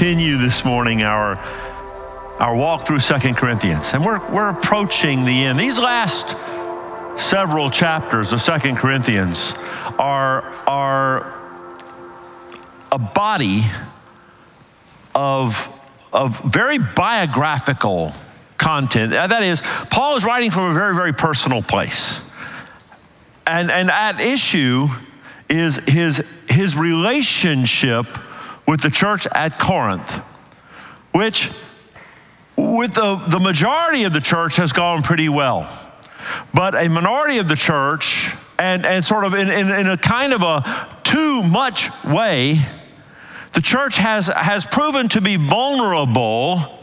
continue this morning our our walk through Second Corinthians, and we're we're approaching the end. These last several chapters of Second Corinthians are are a body of of very biographical content. Uh, that is, Paul is writing from a very very personal place, and and at issue is his, his relationship with the church at Corinth, which with the, the majority of the church has gone pretty well. But a minority of the church, and, and sort of in, in, in a kind of a too much way, the church has, has proven to be vulnerable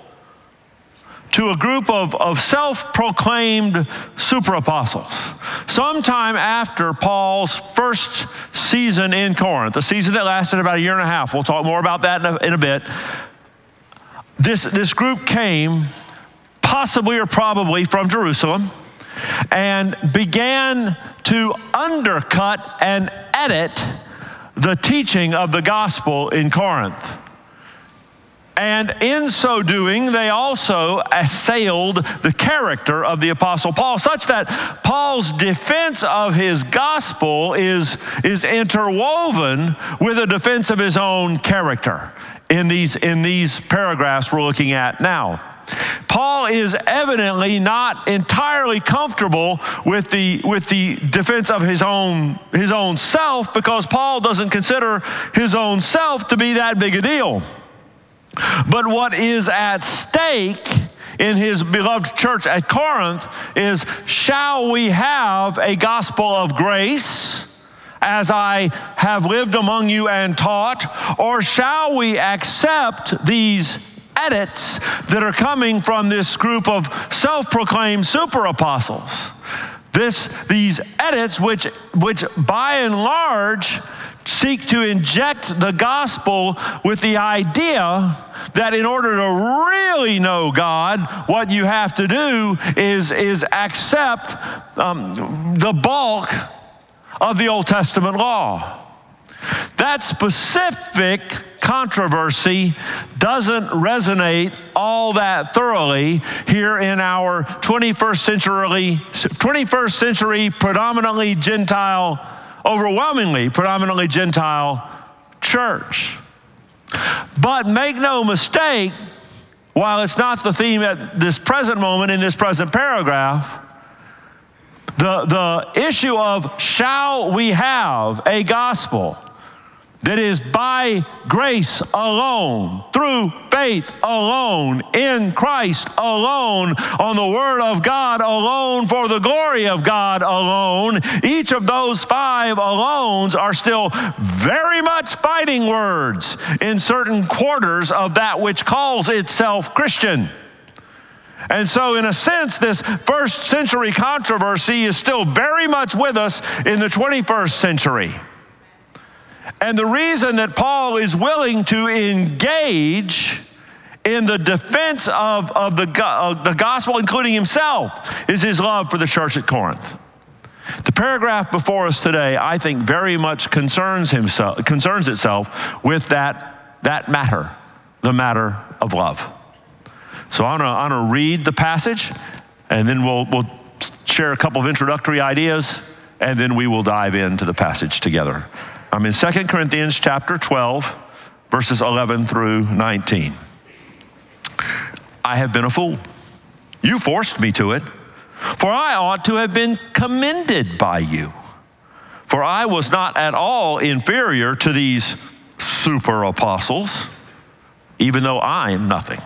to a group of, of self proclaimed super apostles. Sometime after Paul's first season in Corinth, the season that lasted about a year and a half, we'll talk more about that in a, in a bit. This, this group came, possibly or probably from Jerusalem, and began to undercut and edit the teaching of the gospel in Corinth. And in so doing, they also assailed the character of the Apostle Paul, such that Paul's defense of his gospel is, is interwoven with a defense of his own character in these, in these paragraphs we're looking at now. Paul is evidently not entirely comfortable with the, with the defense of his own, his own self because Paul doesn't consider his own self to be that big a deal. But what is at stake in his beloved church at Corinth is shall we have a gospel of grace? As I have lived among you and taught, or shall we accept these edits that are coming from this group of self proclaimed super apostles? This, these edits, which, which by and large seek to inject the gospel with the idea that in order to really know God, what you have to do is, is accept um, the bulk of the Old Testament law. That specific controversy doesn't resonate all that thoroughly here in our 21st century, 21st century predominantly Gentile overwhelmingly predominantly Gentile church. But make no mistake, while it's not the theme at this present moment in this present paragraph, the, the issue of shall we have a gospel that is by grace alone, through faith alone, in Christ alone, on the Word of God alone, for the glory of God alone. Each of those five alones are still very much fighting words in certain quarters of that which calls itself Christian. And so, in a sense, this first century controversy is still very much with us in the 21st century. And the reason that Paul is willing to engage in the defense of, of the, uh, the gospel, including himself, is his love for the church at Corinth. The paragraph before us today, I think, very much concerns, himself, concerns itself with that, that matter, the matter of love. So I'm going to read the passage, and then we'll, we'll share a couple of introductory ideas, and then we will dive into the passage together. I'm in 2 Corinthians chapter 12, verses 11 through 19. I have been a fool. You forced me to it, for I ought to have been commended by you. For I was not at all inferior to these super apostles, even though I am nothing.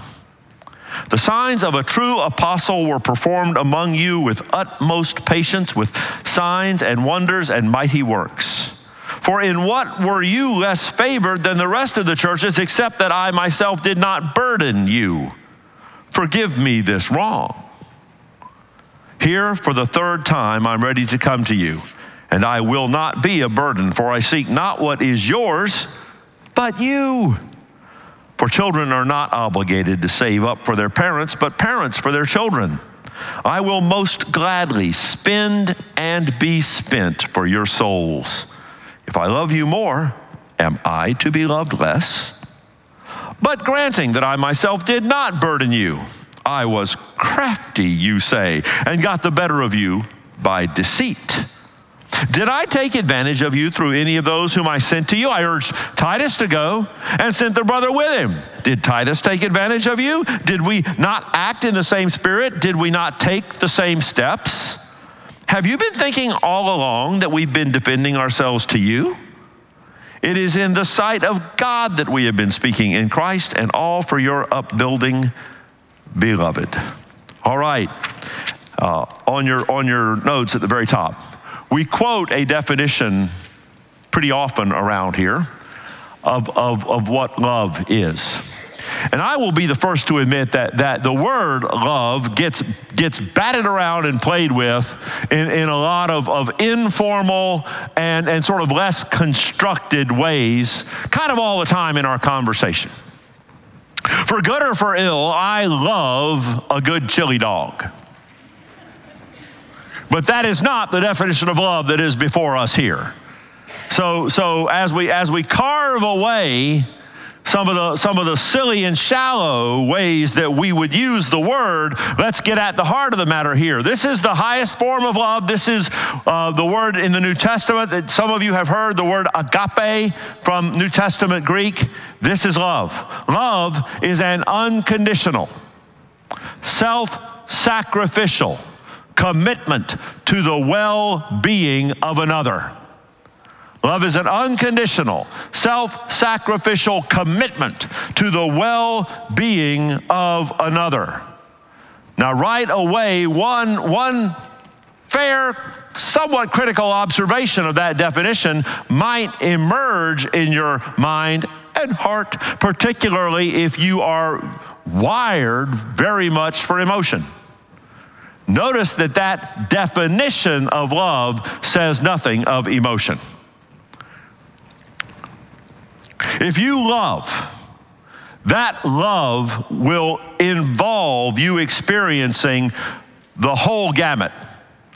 The signs of a true apostle were performed among you with utmost patience, with signs and wonders and mighty works. For in what were you less favored than the rest of the churches, except that I myself did not burden you? Forgive me this wrong. Here, for the third time, I'm ready to come to you, and I will not be a burden, for I seek not what is yours, but you. For children are not obligated to save up for their parents, but parents for their children. I will most gladly spend and be spent for your souls. If I love you more, am I to be loved less? But granting that I myself did not burden you, I was crafty, you say, and got the better of you by deceit. Did I take advantage of you through any of those whom I sent to you? I urged Titus to go and sent the brother with him. Did Titus take advantage of you? Did we not act in the same spirit? Did we not take the same steps? Have you been thinking all along that we've been defending ourselves to you? It is in the sight of God that we have been speaking in Christ and all for your upbuilding, beloved. All right. Uh, on, your, on your notes at the very top, we quote a definition pretty often around here of, of, of what love is. And I will be the first to admit that, that the word love gets, gets batted around and played with in, in a lot of, of informal and, and sort of less constructed ways, kind of all the time in our conversation. For good or for ill, I love a good chili dog. But that is not the definition of love that is before us here. So, so as, we, as we carve away some of the some of the silly and shallow ways that we would use the word. Let's get at the heart of the matter here. This is the highest form of love. This is uh, the word in the new testament that some of you have heard the word agape from new testament greek. This is love. Love is an unconditional self-sacrificial commitment to the well-being of another Love is an unconditional, self sacrificial commitment to the well being of another. Now, right away, one, one fair, somewhat critical observation of that definition might emerge in your mind and heart, particularly if you are wired very much for emotion. Notice that that definition of love says nothing of emotion. If you love, that love will involve you experiencing the whole gamut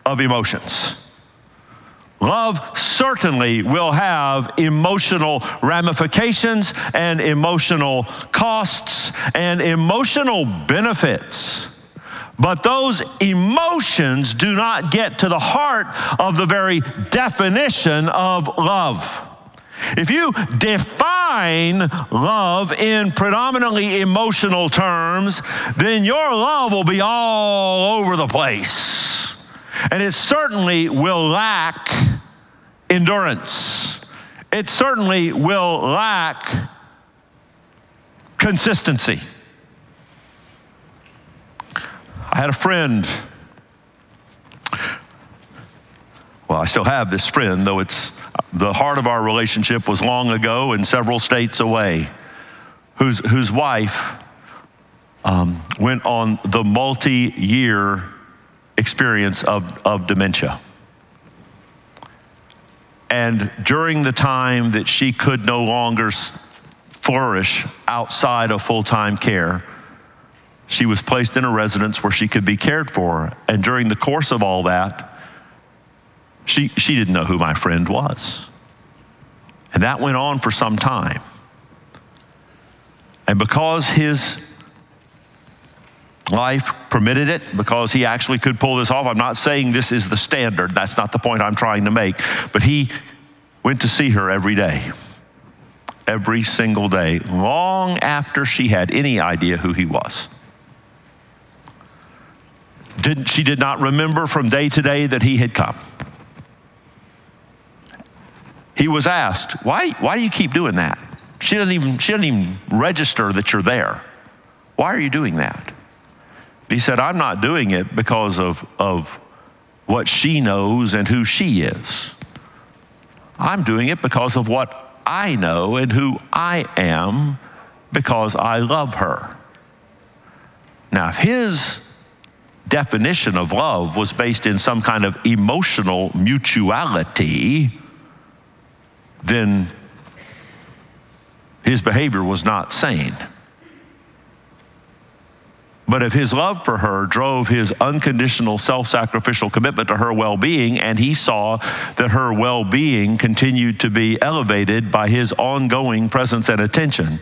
of emotions. Love certainly will have emotional ramifications and emotional costs and emotional benefits. But those emotions do not get to the heart of the very definition of love. If you define love in predominantly emotional terms, then your love will be all over the place. And it certainly will lack endurance. It certainly will lack consistency. I had a friend. Well, I still have this friend, though it's the heart of our relationship was long ago and several states away, whose, whose wife um, went on the multi year experience of, of dementia. And during the time that she could no longer flourish outside of full time care, she was placed in a residence where she could be cared for. And during the course of all that, she, she didn't know who my friend was. And that went on for some time. And because his life permitted it, because he actually could pull this off, I'm not saying this is the standard. That's not the point I'm trying to make. But he went to see her every day, every single day, long after she had any idea who he was. Didn't, she did not remember from day to day that he had come he was asked, why, why do you keep doing that? She doesn't, even, she doesn't even register that you're there. Why are you doing that? He said, I'm not doing it because of, of what she knows and who she is. I'm doing it because of what I know and who I am because I love her. Now, if his definition of love was based in some kind of emotional mutuality, then his behavior was not sane. But if his love for her drove his unconditional self sacrificial commitment to her well being, and he saw that her well being continued to be elevated by his ongoing presence and attention,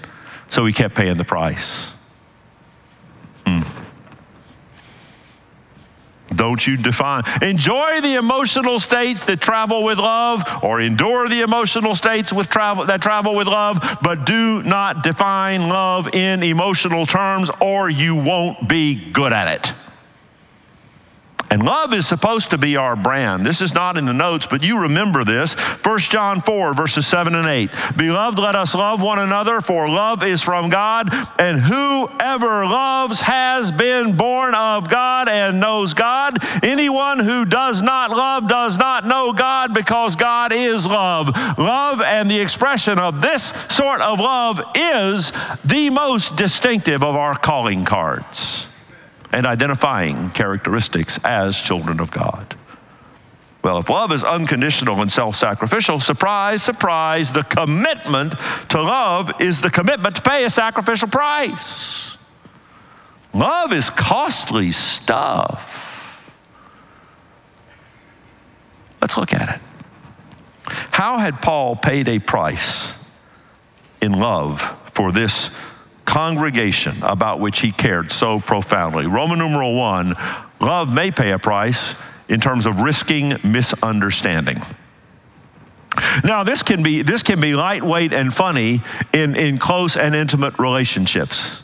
so he kept paying the price. Don't you define. Enjoy the emotional states that travel with love, or endure the emotional states with travel, that travel with love, but do not define love in emotional terms, or you won't be good at it. And love is supposed to be our brand. This is not in the notes, but you remember this. 1 John 4, verses 7 and 8. Beloved, let us love one another, for love is from God, and whoever loves has been born of God and knows God. Anyone who does not love does not know God, because God is love. Love and the expression of this sort of love is the most distinctive of our calling cards and identifying characteristics as children of God. Well, if love is unconditional and self sacrificial, surprise, surprise, the commitment to love is the commitment to pay a sacrificial price. Love is costly stuff. Let's look at it. How had Paul paid a price in love for this congregation about which he cared so profoundly. Roman numeral one love may pay a price in terms of risking misunderstanding. Now, this can be, this can be lightweight and funny in, in close and intimate relationships.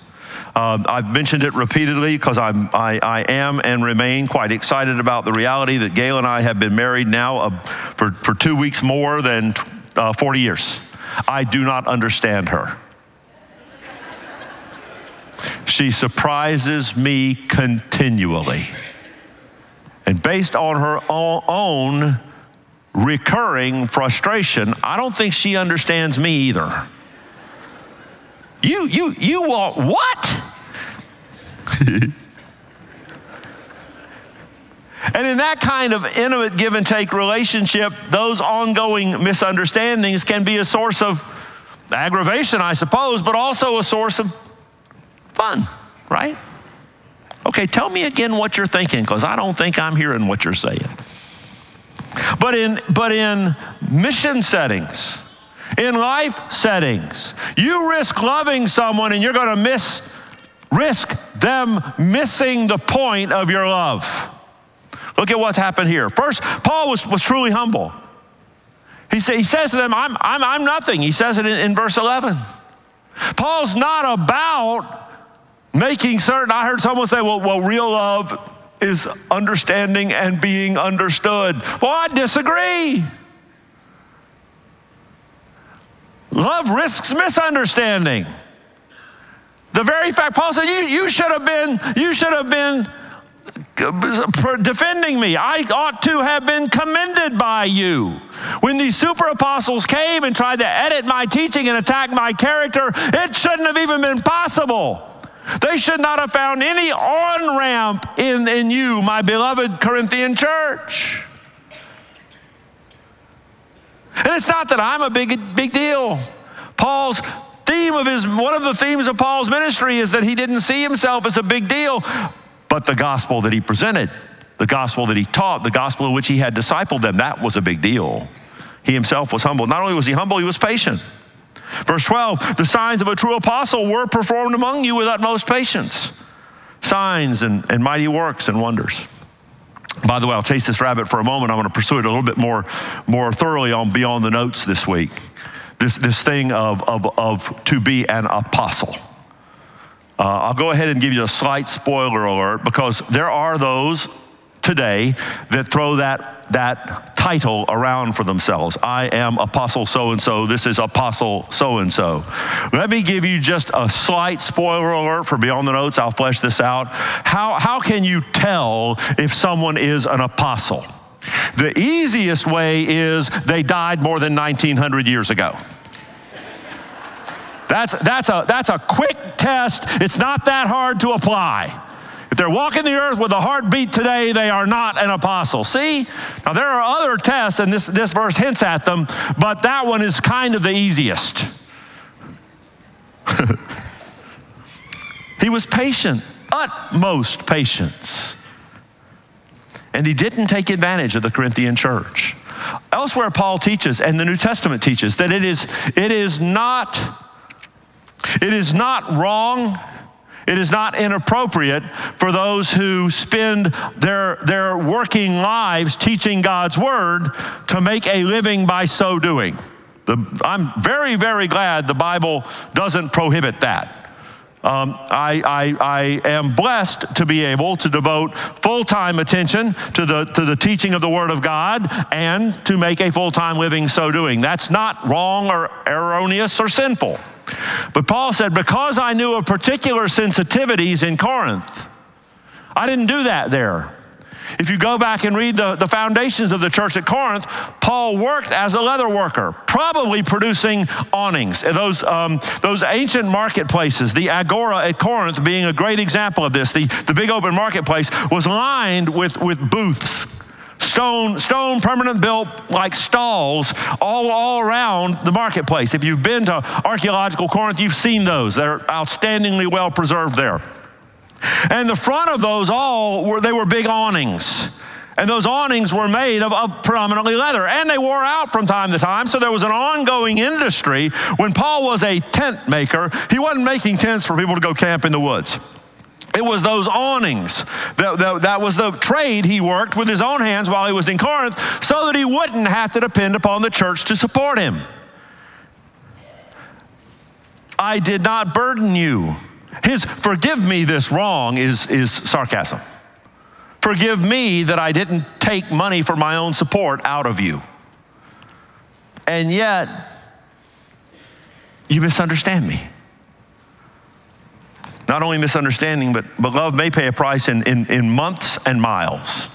Uh, I've mentioned it repeatedly because I, I am and remain quite excited about the reality that Gail and I have been married now uh, for, for two weeks more than uh, 40 years. I do not understand her. She surprises me continually. And based on her own recurring frustration, I don't think she understands me either. You, you, you want what? And in that kind of intimate give and take relationship, those ongoing misunderstandings can be a source of aggravation, I suppose, but also a source of fun, right? Okay, tell me again what you're thinking, because I don't think I'm hearing what you're saying. But in, but in mission settings, in life settings, you risk loving someone and you're going to miss, risk them missing the point of your love. Look at what's happened here. First, Paul was, was truly humble. He, say, he says to them, I'm, I'm, I'm nothing. He says it in, in verse 11. Paul's not about making certain. I heard someone say, well, well, real love is understanding and being understood. Well, I disagree. Love risks misunderstanding. The very fact, Paul said, you, you should have been, you should have been defending me. I ought to have been commended by you. When these super apostles came and tried to edit my teaching and attack my character, it shouldn't have even been possible. They should not have found any on ramp in, in you, my beloved Corinthian church. And it's not that I'm a big, big deal. Paul's theme of his, one of the themes of Paul's ministry is that he didn't see himself as a big deal, but the gospel that he presented, the gospel that he taught, the gospel in which he had discipled them, that was a big deal. He himself was humble. Not only was he humble, he was patient. Verse 12, the signs of a true apostle were performed among you with utmost patience, signs and, and mighty works and wonders. By the way, I'll chase this rabbit for a moment. I'm going to pursue it a little bit more, more thoroughly on Beyond the Notes this week. This, this thing of, of, of to be an apostle. Uh, I'll go ahead and give you a slight spoiler alert because there are those today that throw that, that title around for themselves. I am apostle so and so. This is apostle so and so. Let me give you just a slight spoiler alert for Beyond the Notes. I'll flesh this out. How, how can you tell if someone is an apostle? The easiest way is they died more than 1900 years ago. That's, that's, a, that's a quick test. It's not that hard to apply. They're walking the earth with a heartbeat today, they are not an apostle. See? Now, there are other tests, and this, this verse hints at them, but that one is kind of the easiest. he was patient. utmost patience. And he didn't take advantage of the Corinthian church. Elsewhere, Paul teaches, and the New Testament teaches, that it is, it is not, it is not wrong it is not inappropriate for those who spend their, their working lives teaching God's word to make a living by so doing. The, I'm very, very glad the Bible doesn't prohibit that. Um, I, I, I, am blessed to be able to devote full time attention to the, to the teaching of the Word of God and to make a full time living so doing. That's not wrong or erroneous or sinful. But Paul said, because I knew of particular sensitivities in Corinth, I didn't do that there. If you go back and read the, the foundations of the church at Corinth, Paul worked as a leather worker, probably producing awnings. Those, um, those ancient marketplaces, the Agora at Corinth being a great example of this, the, the big open marketplace was lined with, with booths stone, stone permanent built like stalls all, all around the marketplace. If you've been to archaeological Corinth, you've seen those. They're outstandingly well preserved there. And the front of those all were they were big awnings. And those awnings were made of, of, predominantly leather, and they wore out from time to time. So there was an ongoing industry. When Paul was a tent maker, he wasn't making tents for people to go camp in the woods. It was those awnings. That, that, that, was the trade he worked with his own hands while he was in Corinth so that he wouldn't have to depend upon the church to support him. I did not burden you. His forgive me this wrong is, is sarcasm. Forgive me that I didn't take money for my own support out of you. And yet, you misunderstand me. Not only misunderstanding, but, but love may pay a price in, in, in months and miles.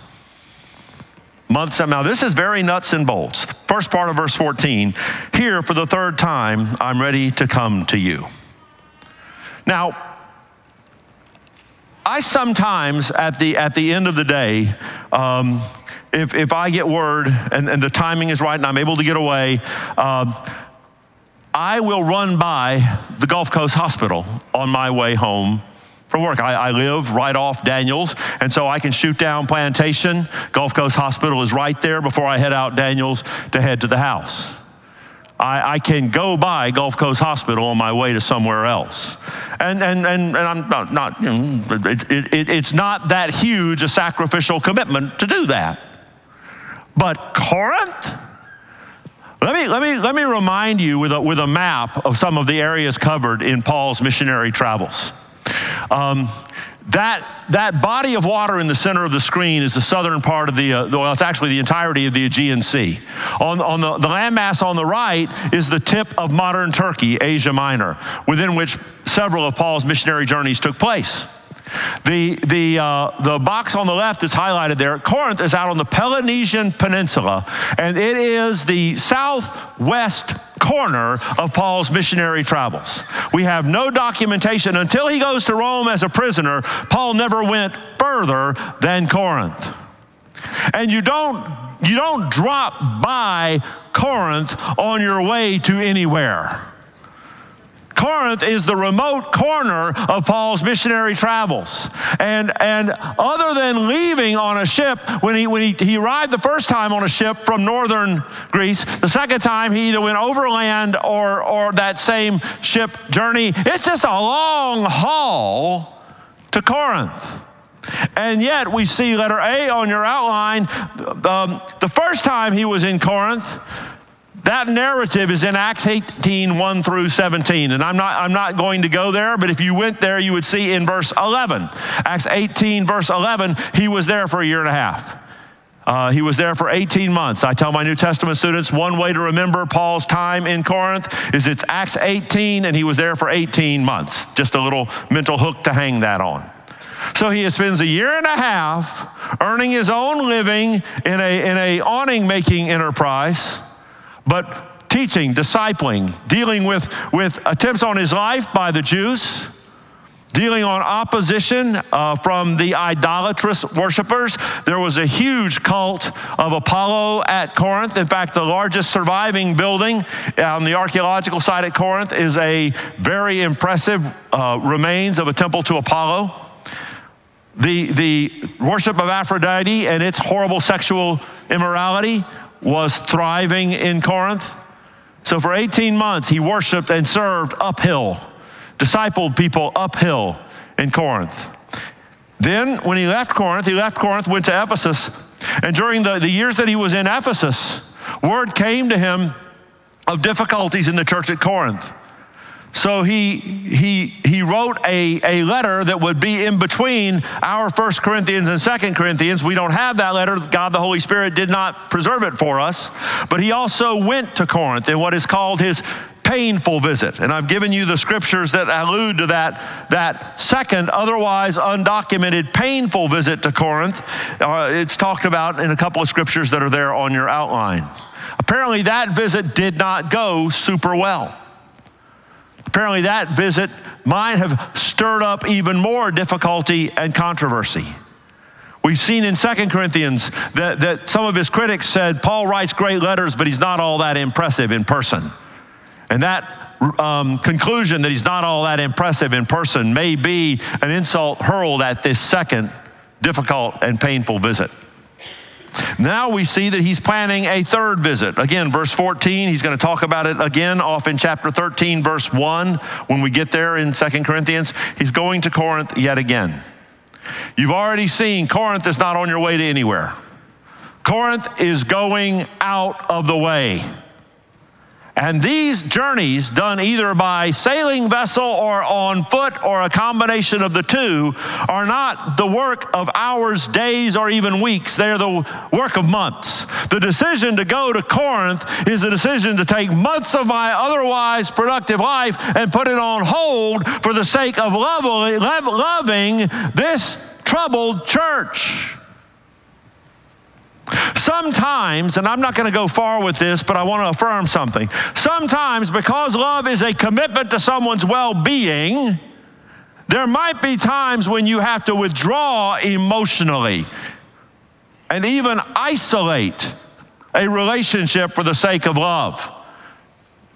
Months and miles. This is very nuts and bolts. First part of verse 14 Here, for the third time, I'm ready to come to you. Now, I sometimes, at the, at the end of the day, um, if, if I get word and, and, the timing is right and I'm able to get away, uh, I will run by the Gulf Coast Hospital on my way home from work. I, I, live right off Daniels, and so I can shoot down Plantation. Gulf Coast Hospital is right there before I head out Daniels to head to the house. I, I can go by Gulf Coast Hospital on my way to somewhere else. And, and, and, and I'm not, not you know, it, it, it's not that huge a sacrificial commitment to do that. But Corinth? Let me, let me, let me remind you with a, with a map of some of the areas covered in Paul's missionary travels. Um, that, that body of water in the center of the screen is the southern part of the, uh, well, it's actually the entirety of the Aegean Sea. On, on the, the landmass on the right is the tip of modern Turkey, Asia Minor, within which several of Paul's missionary journeys took place. The, the, uh, the box on the left is highlighted there. Corinth is out on the Peloponnesian Peninsula, and it is the southwest corner of Paul's missionary travels. We have no documentation. Until he goes to Rome as a prisoner, Paul never went further than Corinth. And you don't, you don't drop by Corinth on your way to anywhere. Corinth is the remote corner of Paul's missionary travels. And, and other than leaving on a ship, when, he, when he, he arrived the first time on a ship from northern Greece, the second time he either went overland or, or that same ship journey, it's just a long haul to Corinth. And yet, we see letter A on your outline. Um, the first time he was in Corinth, that narrative is in Acts 18, 1 through 17. And I'm not, I'm not going to go there, but if you went there, you would see in verse 11. Acts 18, verse 11, he was there for a year and a half. Uh, he was there for 18 months. I tell my New Testament students one way to remember Paul's time in Corinth is it's Acts 18, and he was there for 18 months. Just a little mental hook to hang that on. So he spends a year and a half earning his own living in a, in a awning making enterprise but teaching, discipling, dealing with, with attempts on his life by the Jews, dealing on opposition uh, from the idolatrous worshipers. There was a huge cult of Apollo at Corinth. In fact, the largest surviving building on the archaeological site at Corinth is a very impressive uh, remains of a temple to Apollo. the, the worship of Aphrodite and its horrible sexual immorality was thriving in Corinth. So for 18 months, he worshiped and served uphill, discipled people uphill in Corinth. Then, when he left Corinth, he left Corinth, went to Ephesus, and during the, the years that he was in Ephesus, word came to him of difficulties in the church at Corinth. So he, he, he wrote a, a letter that would be in between our First Corinthians and Second Corinthians. We don't have that letter. God the Holy Spirit did not preserve it for us. But he also went to Corinth in what is called his painful visit. And I've given you the scriptures that allude to that, that second, otherwise undocumented, painful visit to Corinth. Uh, it's talked about in a couple of scriptures that are there on your outline. Apparently, that visit did not go super well. Apparently, that visit might have stirred up even more difficulty and controversy. We've seen in Second Corinthians that, that some of his critics said Paul writes great letters, but he's not all that impressive in person. And that um, conclusion that he's not all that impressive in person may be an insult hurled at this second difficult and painful visit. Now we see that he's planning a third visit. Again, verse 14, he's going to talk about it again off in chapter 13, verse 1. When we get there in Second Corinthians, he's going to Corinth yet again. You've already seen Corinth is not on your way to anywhere. Corinth is going out of the way. And these journeys, done either by sailing vessel or on foot or a combination of the two, are not the work of hours, days, or even weeks. They're the work of months. The decision to go to Corinth is a decision to take months of my otherwise productive life and put it on hold for the sake of loving this troubled church. Sometimes, and I'm not going to go far with this, but I want to affirm something. Sometimes, because love is a commitment to someone's well being, there might be times when you have to withdraw emotionally and even isolate a relationship for the sake of love.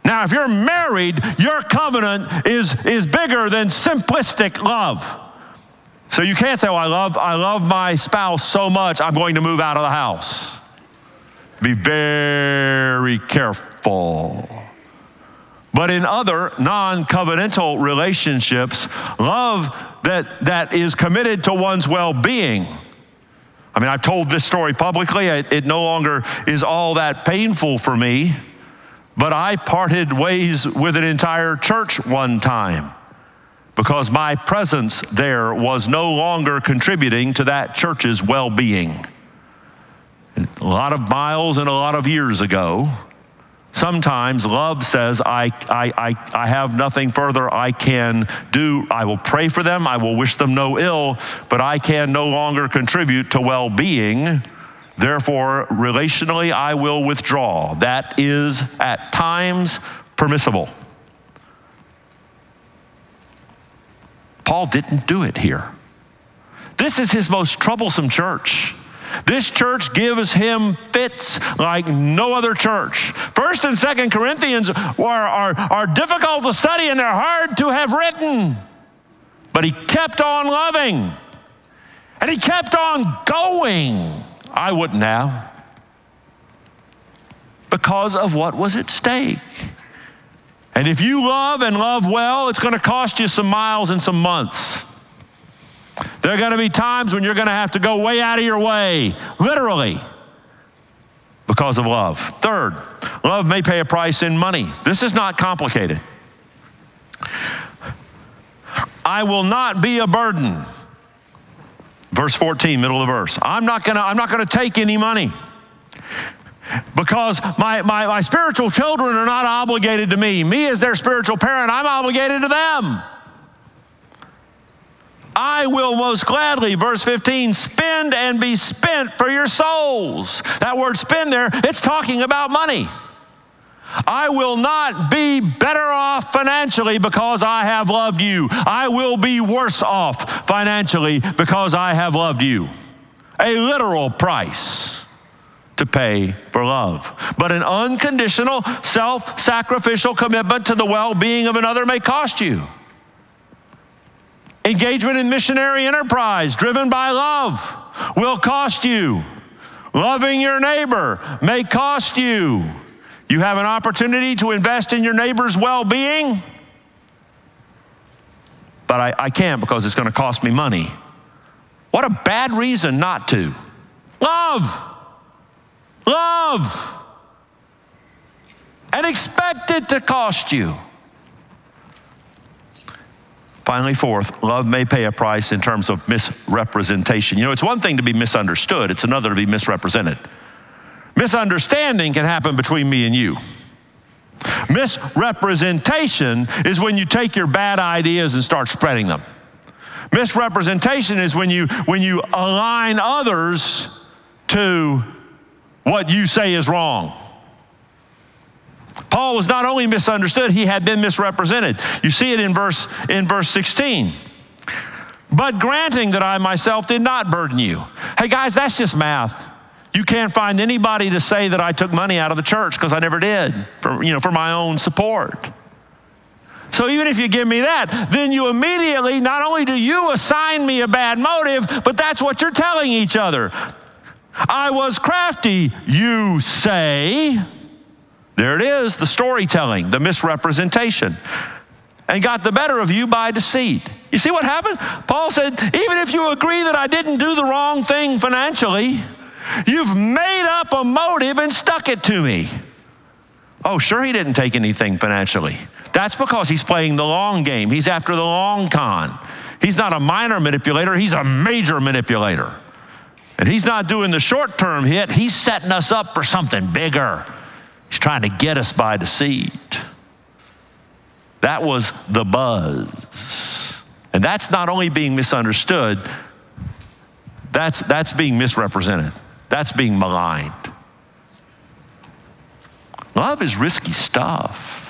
Now, if you're married, your covenant is, is bigger than simplistic love. So you can't say, "Well, I love I love my spouse so much, I'm going to move out of the house." Be very careful. But in other non-covenantal relationships, love that that is committed to one's well-being. I mean, I've told this story publicly. It, it no longer is all that painful for me, but I parted ways with an entire church one time because my presence there was no longer contributing to that church's well being. A lot of miles and a lot of years ago, sometimes love says, I, I, I, I have nothing further I can do. I will pray for them, I will wish them no ill, but I can no longer contribute to well being. Therefore, relationally, I will withdraw. That is at times permissible. Paul didn't do it here. This is his most troublesome church. This church gives him fits like no other church. First and Second Corinthians are, are, are difficult to study and they're hard to have written. But he kept on loving and he kept on going. I wouldn't have because of what was at stake. And if you love and love well, it's going to cost you some miles and some months. There are going to be times when you're going to have to go way out of your way, literally, because of love. Third, love may pay a price in money. This is not complicated. I will not be a burden. Verse 14, middle of the verse. I'm not gonna, I'm not gonna take any money because my, my, my spiritual children are not obligated to me. Me, as their spiritual parent, I'm obligated to them. I will most gladly, verse 15, spend and be spent for your souls. That word spend there, it's talking about money. I will not be better off financially because I have loved you. I will be worse off financially because I have loved you. A literal price to pay for love. But an unconditional, self sacrificial commitment to the well being of another may cost you. Engagement in missionary enterprise driven by love will cost you. Loving your neighbor may cost you. You have an opportunity to invest in your neighbor's well being, but I, I can't because it's going to cost me money. What a bad reason not to. Love. Love. And expect it to cost you. Finally, fourth, love may pay a price in terms of misrepresentation. You know, it's one thing to be misunderstood, it's another to be misrepresented. Misunderstanding can happen between me and you. Misrepresentation is when you take your bad ideas and start spreading them. Misrepresentation is when you when you align others to what you say is wrong. Paul was not only misunderstood, he had been misrepresented. You see it in verse, in verse 16. But granting that I myself did not burden you. Hey guys, that's just math. You can't find anybody to say that I took money out of the church because I never did for, you know, for my own support. So even if you give me that, then you immediately, not only do you assign me a bad motive, but that's what you're telling each other. I was crafty, you say. There it is, the storytelling, the misrepresentation. And got the better of you by deceit. You see what happened? Paul said, even if you agree that I didn't do the wrong thing financially, you've made up a motive and stuck it to me. Oh, sure, he didn't take anything financially. That's because he's playing the long game. He's after the long con. He's not a minor manipulator, he's a major manipulator. And he's not doing the short term hit, he's setting us up for something bigger. He's trying to get us by deceit. That was the buzz. And that's not only being misunderstood, that's, that's being misrepresented, that's being maligned. Love is risky stuff.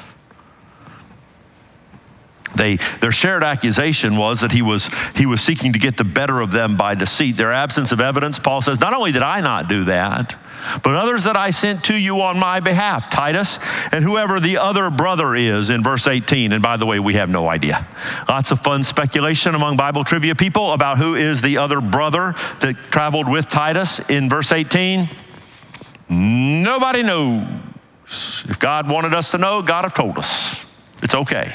They, their shared accusation was that he was, he was seeking to get the better of them by deceit. Their absence of evidence, Paul says, not only did I not do that, but others that I sent to you on my behalf, Titus, and whoever the other brother is in verse 18. And by the way, we have no idea. Lots of fun speculation among Bible trivia people about who is the other brother that traveled with Titus in verse 18. Nobody knows. If God wanted us to know, God have told us. It's okay.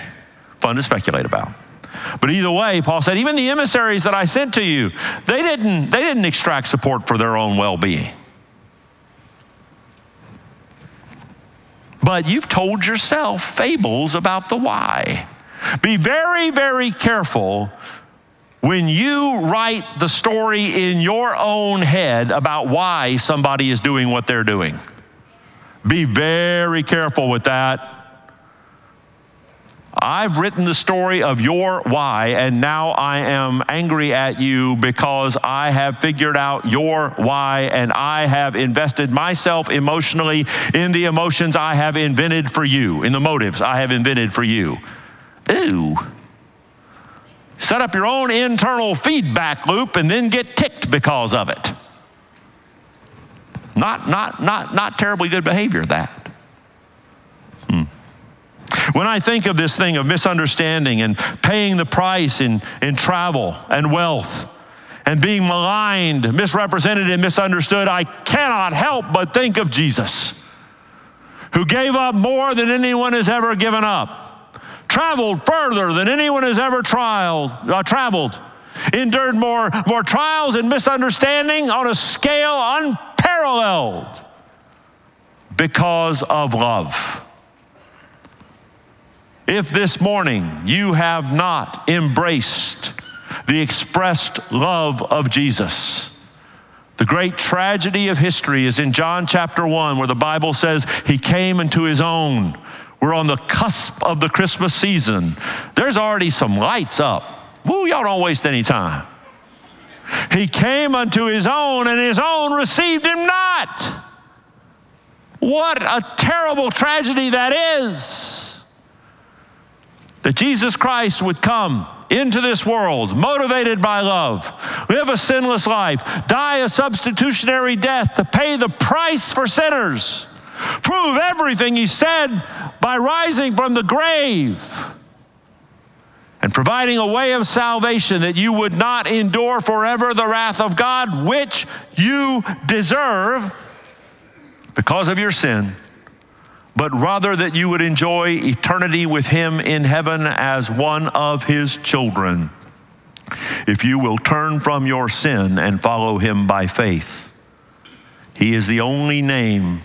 Fun to speculate about. But either way, Paul said, even the emissaries that I sent to you, they didn't, they didn't extract support for their own well being. But you've told yourself fables about the why. Be very, very careful when you write the story in your own head about why somebody is doing what they're doing. Be very careful with that I've written the story of your why, and now I am angry at you because I have figured out your why, and I have invested myself emotionally in the emotions I have invented for you, in the motives I have invented for you. Ooh. Set up your own internal feedback loop and then get ticked because of it. Not, not, not, not terribly good behavior, that. When I think of this thing of misunderstanding and paying the price in, in travel and wealth and being maligned, misrepresented, and misunderstood, I cannot help but think of Jesus, who gave up more than anyone has ever given up, traveled further than anyone has ever trialed, uh, traveled, endured more, more trials and misunderstanding on a scale unparalleled because of love. If this morning you have not embraced the expressed love of Jesus, the great tragedy of history is in John chapter 1, where the Bible says he came into his own. We're on the cusp of the Christmas season. There's already some lights up. Woo, y'all don't waste any time. He came unto his own, and his own received him not. What a terrible tragedy that is that Jesus Christ would come into this world, motivated by love, live a sinless life, die a substitutionary death to pay the price for sinners, prove everything he said by rising from the grave, and providing a way of salvation that you would not endure forever the wrath of God, which you deserve because of your sin, but rather that you would enjoy eternity with Him in heaven as one of His children. If you will turn from your sin and follow Him by faith, He is the only name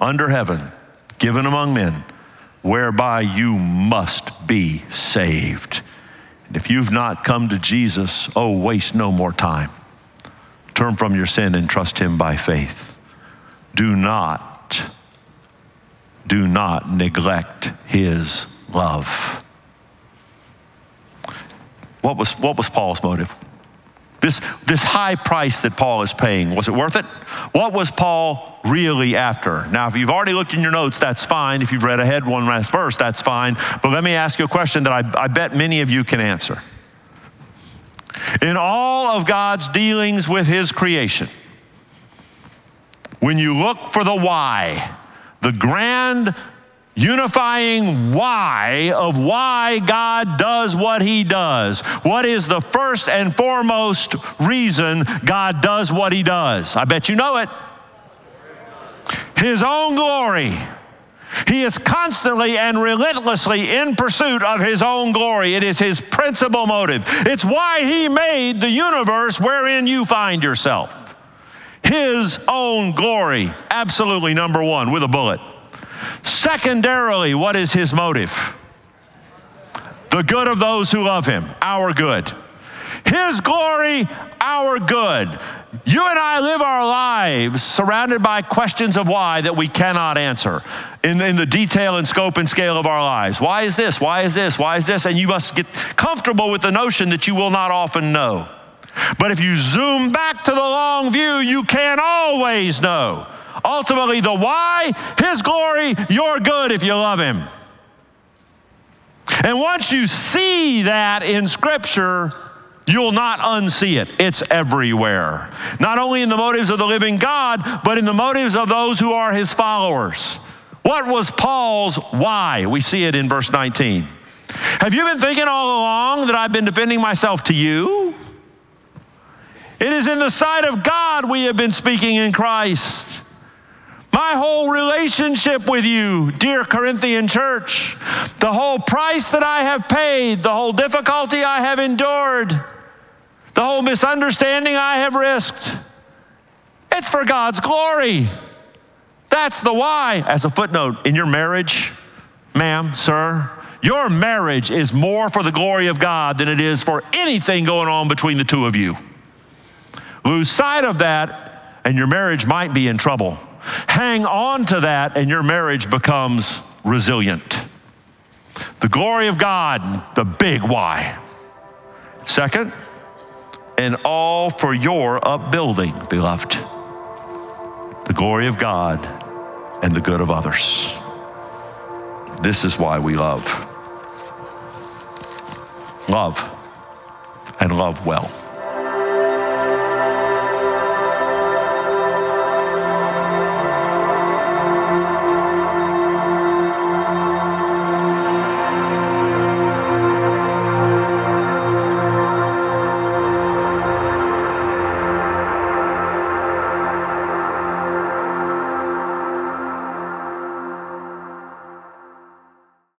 under heaven given among men whereby you must be saved. And if you've not come to Jesus, oh, waste no more time. Turn from your sin and trust Him by faith. Do not, do not neglect His love. What was, what was Paul's motive? This, this high price that Paul is paying, was it worth it? What was Paul really after? Now, if you've already looked in your notes, that's fine. If you've read ahead one last verse, that's fine. But let me ask you a question that I, I bet many of you can answer. In all of God's dealings with his creation, when you look for the why, the grand unifying why of why God does what he does. What is the first and foremost reason God does what he does? I bet you know it. His own glory. He is constantly and relentlessly in pursuit of his own glory. It is his principal motive. It's why he made the universe wherein you find yourself. His own glory, absolutely number one, with a bullet. Secondarily, what is his motive? The good of those who love him, our good. His glory, our good. You and I live our lives surrounded by questions of why that we cannot answer in, in, the detail and scope and scale of our lives. Why is this? Why is this? Why is this? And you must get comfortable with the notion that you will not often know. But if you zoom back to the long view, you can't always know. Ultimately, the why, His glory, your good if you love Him. And once you see that in Scripture, You'll not unsee it. It's everywhere. Not only in the motives of the living God, but in the motives of those who are his followers. What was Paul's why? We see it in verse 19. Have you been thinking all along that I've been defending myself to you? It is in the sight of God we have been speaking in Christ. My whole relationship with you, dear Corinthian church, the whole price that I have paid, the whole difficulty I have endured, the whole misunderstanding I have risked, it's for God's glory. That's the why. As a footnote, in your marriage, ma'am, sir, your marriage is more for the glory of God than it is for anything going on between the two of you. Lose sight of that, and your marriage might be in trouble. Hang on to that, and your marriage becomes resilient. The glory of God, the big why. Second, and all for your upbuilding, beloved. The glory of God and the good of others. This is why we love. Love and love well.